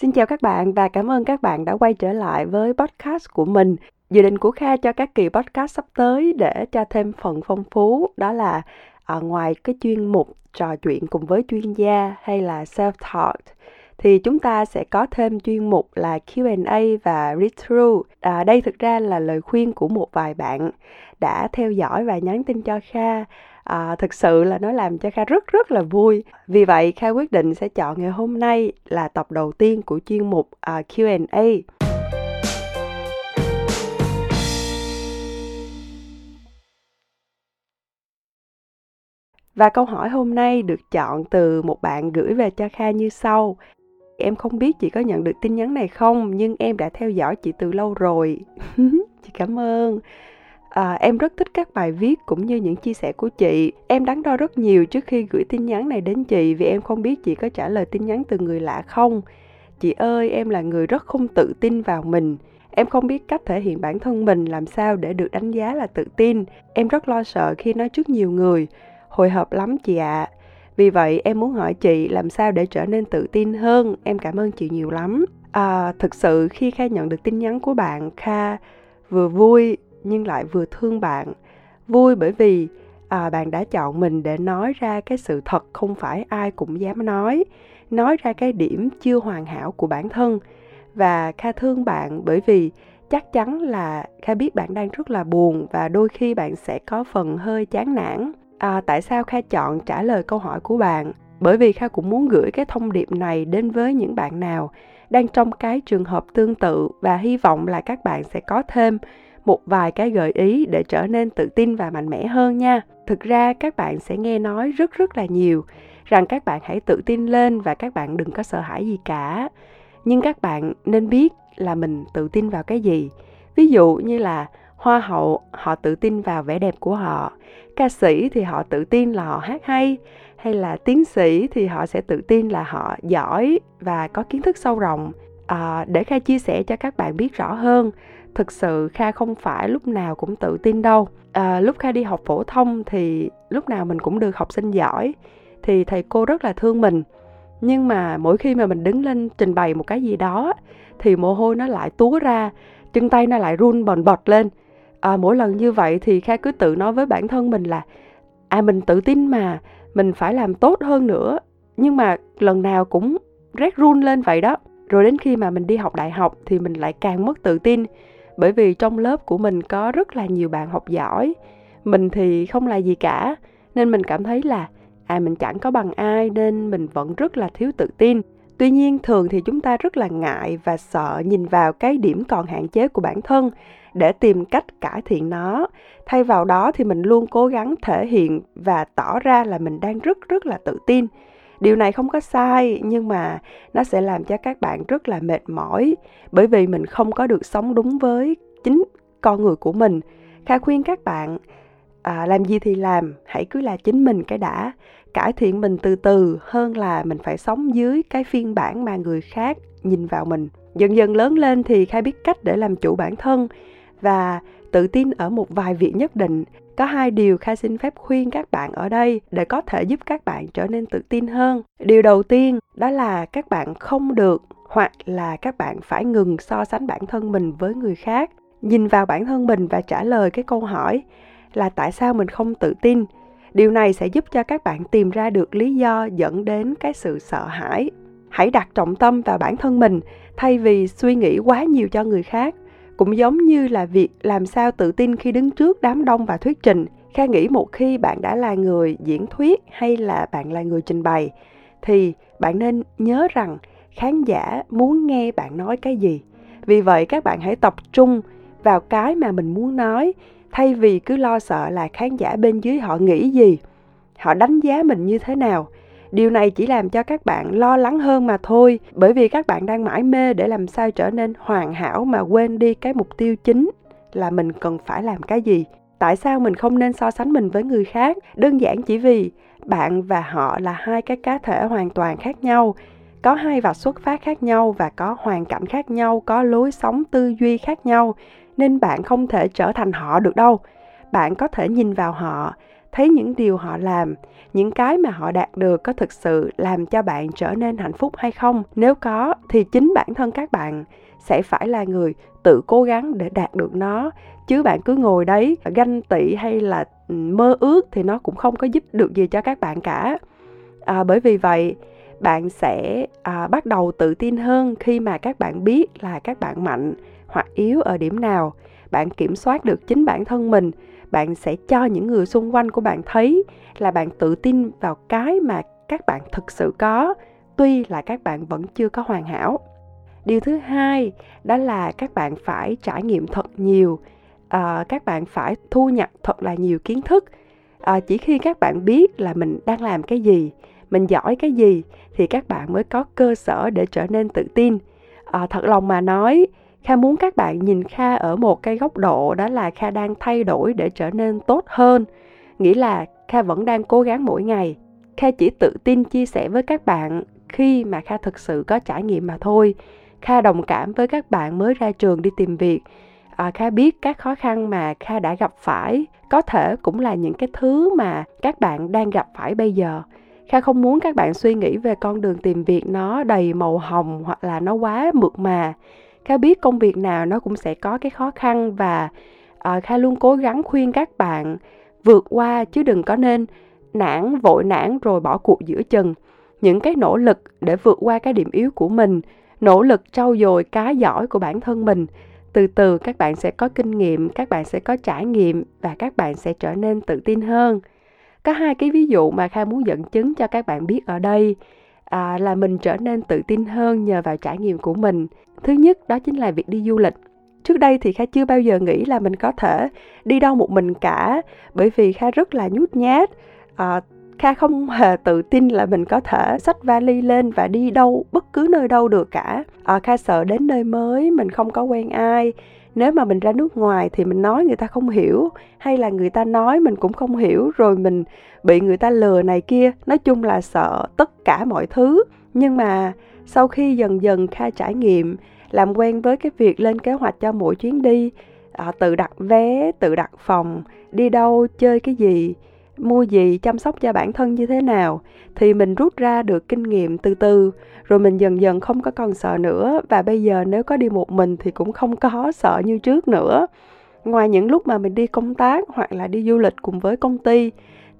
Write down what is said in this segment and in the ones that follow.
Xin chào các bạn và cảm ơn các bạn đã quay trở lại với podcast của mình. Dự định của Kha cho các kỳ podcast sắp tới để cho thêm phần phong phú, đó là ở ngoài cái chuyên mục trò chuyện cùng với chuyên gia hay là self-taught thì chúng ta sẽ có thêm chuyên mục là Q&A và Read Through. À, đây thực ra là lời khuyên của một vài bạn đã theo dõi và nhắn tin cho Kha. À, thực sự là nó làm cho Kha rất rất là vui. Vì vậy Kha quyết định sẽ chọn ngày hôm nay là tập đầu tiên của chuyên mục à, uh, Q&A. Và câu hỏi hôm nay được chọn từ một bạn gửi về cho Kha như sau. Em không biết chị có nhận được tin nhắn này không, nhưng em đã theo dõi chị từ lâu rồi. chị cảm ơn. À, em rất thích các bài viết cũng như những chia sẻ của chị. Em đắn đo rất nhiều trước khi gửi tin nhắn này đến chị vì em không biết chị có trả lời tin nhắn từ người lạ không. Chị ơi, em là người rất không tự tin vào mình. Em không biết cách thể hiện bản thân mình làm sao để được đánh giá là tự tin. Em rất lo sợ khi nói trước nhiều người. Hồi hộp lắm chị ạ. À. Vì vậy em muốn hỏi chị làm sao để trở nên tự tin hơn. Em cảm ơn chị nhiều lắm. À, thực sự khi Kha nhận được tin nhắn của bạn, Kha vừa vui nhưng lại vừa thương bạn. Vui bởi vì à, bạn đã chọn mình để nói ra cái sự thật không phải ai cũng dám nói. Nói ra cái điểm chưa hoàn hảo của bản thân. Và Kha thương bạn bởi vì chắc chắn là Kha biết bạn đang rất là buồn và đôi khi bạn sẽ có phần hơi chán nản à, tại sao kha chọn trả lời câu hỏi của bạn? Bởi vì kha cũng muốn gửi cái thông điệp này đến với những bạn nào đang trong cái trường hợp tương tự và hy vọng là các bạn sẽ có thêm một vài cái gợi ý để trở nên tự tin và mạnh mẽ hơn nha. Thực ra các bạn sẽ nghe nói rất rất là nhiều rằng các bạn hãy tự tin lên và các bạn đừng có sợ hãi gì cả. Nhưng các bạn nên biết là mình tự tin vào cái gì. Ví dụ như là hoa hậu họ tự tin vào vẻ đẹp của họ. Ca sĩ thì họ tự tin là họ hát hay. Hay là tiến sĩ thì họ sẽ tự tin là họ giỏi và có kiến thức sâu rộng. À, để kha chia sẻ cho các bạn biết rõ hơn thực sự kha không phải lúc nào cũng tự tin đâu. À, lúc kha đi học phổ thông thì lúc nào mình cũng được học sinh giỏi thì thầy cô rất là thương mình. Nhưng mà mỗi khi mà mình đứng lên trình bày một cái gì đó thì mồ hôi nó lại túa ra chân tay nó lại run bần bật lên à, mỗi lần như vậy thì kha cứ tự nói với bản thân mình là à mình tự tin mà mình phải làm tốt hơn nữa. Nhưng mà lần nào cũng rét run lên vậy đó. Rồi đến khi mà mình đi học đại học thì mình lại càng mất tự tin. Bởi vì trong lớp của mình có rất là nhiều bạn học giỏi. Mình thì không là gì cả nên mình cảm thấy là à mình chẳng có bằng ai nên mình vẫn rất là thiếu tự tin tuy nhiên, thường thì chúng ta rất là ngại và sợ nhìn vào cái điểm còn hạn chế của bản thân để tìm cách cải thiện nó. Thay vào đó thì mình luôn cố gắng thể hiện và tỏ ra là mình đang rất rất là tự tin. Điều này không có sai, nhưng mà nó sẽ làm cho các bạn rất là mệt mỏi bởi vì mình không có được sống đúng với chính con người của mình. Kha khuyên các bạn à, làm gì thì làm hãy cứ là chính mình cái đã. Cải thiện mình từ từ hơn là mình phải sống dưới cái phiên bản mà người khác nhìn vào mình. Dần dần lớn lên thì khai biết cách để làm chủ bản thân và tự tin ở một vài việc nhất định. Có hai điều khai xin phép khuyên các bạn ở đây để có thể giúp các bạn trở nên tự tin hơn. Điều đầu tiên đó là các bạn không được hoặc là các bạn phải ngừng so sánh bản thân mình với người khác. Nhìn vào bản thân mình và trả lời cái câu hỏi là tại sao mình không tự tin. Điều này sẽ giúp cho các bạn tìm ra được lý do dẫn đến cái sự sợ hãi. Hãy đặt trọng tâm vào bản thân mình, thay vì suy nghĩ quá nhiều cho người khác. Cũng giống như là việc làm sao tự tin khi đứng trước đám đông và thuyết trình. Kha nghĩ một khi bạn đã là người diễn thuyết hay là bạn là người trình bày, thì bạn nên nhớ rằng khán giả muốn nghe bạn nói cái gì. Vì vậy các bạn hãy tập trung vào cái mà mình muốn nói thay vì cứ lo sợ là khán giả bên dưới họ nghĩ gì, họ đánh giá mình như thế nào. Điều này chỉ làm cho các bạn lo lắng hơn mà thôi, bởi vì các bạn đang mãi mê để làm sao trở nên hoàn hảo mà quên đi cái mục tiêu chính là mình cần phải làm cái gì. Tại sao mình không nên so sánh mình với người khác? Đơn giản chỉ vì bạn và họ là hai cái cá thể hoàn toàn khác nhau, có hai vạch xuất phát khác nhau và có hoàn cảnh khác nhau, có lối sống tư duy khác nhau nên bạn không thể trở thành họ được đâu. Bạn có thể nhìn vào họ thấy những điều họ làm những cái mà họ đạt được có thực sự làm cho bạn trở nên hạnh phúc hay không. Nếu có thì chính bản thân các bạn sẽ phải là người tự cố gắng để đạt được nó. Chứ bạn cứ ngồi đấy ganh tị hay là mơ ước thì nó cũng không có giúp được gì cho các bạn cả. À, bởi vì vậy bạn sẽ à, bắt đầu tự tin hơn khi mà các bạn biết là các bạn mạnh hoặc yếu ở điểm nào. Bạn kiểm soát được chính bản thân mình. Bạn sẽ cho những người xung quanh của bạn thấy là bạn tự tin vào cái mà các bạn thực sự có tuy là các bạn vẫn chưa có hoàn hảo. Điều thứ hai đó là các bạn phải trải nghiệm thật nhiều. À, các bạn phải thu nhập thật là nhiều kiến thức. À, chỉ khi các bạn biết là mình đang làm cái gì mình giỏi cái gì thì các bạn mới có cơ sở để trở nên tự tin. À, thật lòng mà nói kha muốn các bạn nhìn kha ở một cái góc độ đó là kha đang thay đổi để trở nên tốt hơn. Nghĩa là kha vẫn đang cố gắng mỗi ngày. Kha chỉ tự tin chia sẻ với các bạn khi mà kha thực sự có trải nghiệm mà thôi. Kha đồng cảm với các bạn mới ra trường đi tìm việc. À, kha biết các khó khăn mà kha đã gặp phải có thể cũng là những cái thứ mà các bạn đang gặp phải bây giờ. Kha không muốn các bạn suy nghĩ về con đường tìm việc nó đầy màu hồng hoặc là nó quá mượt mà kha biết công việc nào nó cũng sẽ có cái khó khăn và uh, kha luôn cố gắng khuyên các bạn vượt qua chứ đừng có nên nản vội nản rồi bỏ cuộc giữa chừng. Những cái nỗ lực để vượt qua cái điểm yếu của mình nỗ lực trau dồi cái giỏi của bản thân mình từ từ các bạn sẽ có kinh nghiệm các bạn sẽ có trải nghiệm và các bạn sẽ trở nên tự tin hơn. Có hai cái ví dụ mà kha muốn dẫn chứng cho các bạn biết ở đây à, là mình trở nên tự tin hơn nhờ vào trải nghiệm của mình. Thứ nhất đó chính là việc đi du lịch. Trước đây thì kha chưa bao giờ nghĩ là mình có thể đi đâu một mình cả bởi vì kha rất là nhút nhát. À, kha không hề tự tin là mình có thể xách vali lên và đi đâu bất cứ nơi đâu được cả. À, kha sợ đến nơi mới mình không có quen ai nếu mà mình ra nước ngoài thì mình nói người ta không hiểu hay là người ta nói mình cũng không hiểu rồi mình bị người ta lừa này kia. Nói chung là sợ tất cả mọi thứ. Nhưng mà sau khi dần dần kha trải nghiệm làm quen với cái việc lên kế hoạch cho mỗi chuyến đi à, tự đặt vé tự đặt phòng đi đâu chơi cái gì mua gì, chăm sóc cho bản thân như thế nào, thì mình rút ra được kinh nghiệm từ từ. Rồi mình dần dần không có còn sợ nữa. Và bây giờ nếu có đi một mình thì cũng không có sợ như trước nữa. Ngoài những lúc mà mình đi công tác hoặc là đi du lịch cùng với công ty,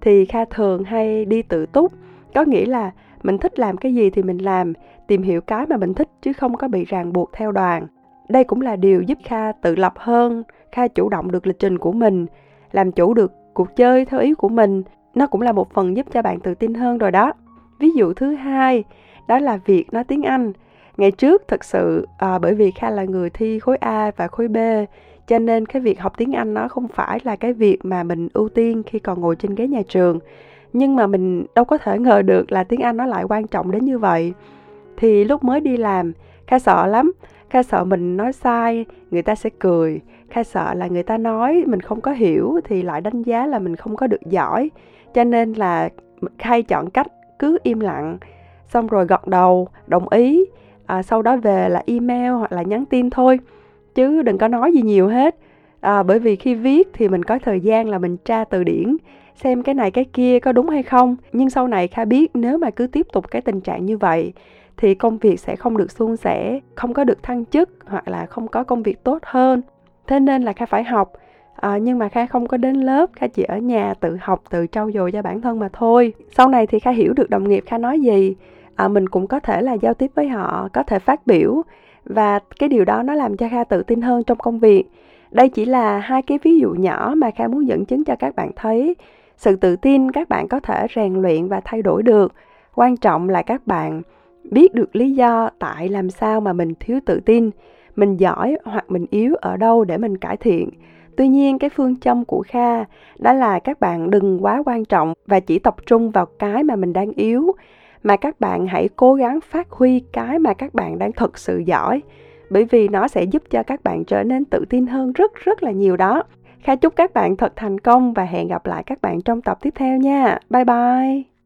thì kha thường hay đi tự túc. Có nghĩa là mình thích làm cái gì thì mình làm, tìm hiểu cái mà mình thích chứ không có bị ràng buộc theo đoàn. Đây cũng là điều giúp kha tự lập hơn. Kha chủ động được lịch trình của mình, làm chủ được cuộc chơi theo ý của mình nó cũng là một phần giúp cho bạn tự tin hơn rồi đó. Ví dụ thứ hai đó là việc nói tiếng anh. Ngày trước thật sự à, bởi vì kha là người thi khối a và khối b cho nên cái việc học tiếng anh nó không phải là cái việc mà mình ưu tiên khi còn ngồi trên ghế nhà trường. Nhưng mà mình đâu có thể ngờ được là tiếng anh nó lại quan trọng đến như vậy. Thì lúc mới đi làm kha sợ lắm. Kha sợ mình nói sai người ta sẽ cười khai sợ là người ta nói mình không có hiểu thì lại đánh giá là mình không có được giỏi. Cho nên là khai chọn cách cứ im lặng xong rồi gật đầu đồng ý. À, sau đó về là email hoặc là nhắn tin thôi chứ đừng có nói gì nhiều hết. À, bởi vì khi viết thì mình có thời gian là mình tra từ điển xem cái này cái kia có đúng hay không. Nhưng sau này kha biết nếu mà cứ tiếp tục cái tình trạng như vậy thì công việc sẽ không được suôn sẻ không có được thăng chức hoặc là không có công việc tốt hơn thế nên là kha phải học. À, nhưng mà kha không có đến lớp kha chỉ ở nhà tự học tự trau dồi cho bản thân mà thôi. Sau này thì kha hiểu được đồng nghiệp kha nói gì. À, mình cũng có thể là giao tiếp với họ có thể phát biểu. Và cái điều đó nó làm cho kha tự tin hơn trong công việc. Đây chỉ là hai cái ví dụ nhỏ mà kha muốn dẫn chứng cho các bạn thấy. Sự tự tin các bạn có thể rèn luyện và thay đổi được. Quan trọng là các bạn biết được lý do tại làm sao mà mình thiếu tự tin mình giỏi hoặc mình yếu ở đâu để mình cải thiện. Tuy nhiên, cái phương châm của kha đó là các bạn đừng quá quan trọng và chỉ tập trung vào cái mà mình đang yếu, mà các bạn hãy cố gắng phát huy cái mà các bạn đang thực sự giỏi, bởi vì nó sẽ giúp cho các bạn trở nên tự tin hơn rất rất là nhiều đó. Kha chúc các bạn thật thành công và hẹn gặp lại các bạn trong tập tiếp theo nha. Bye bye!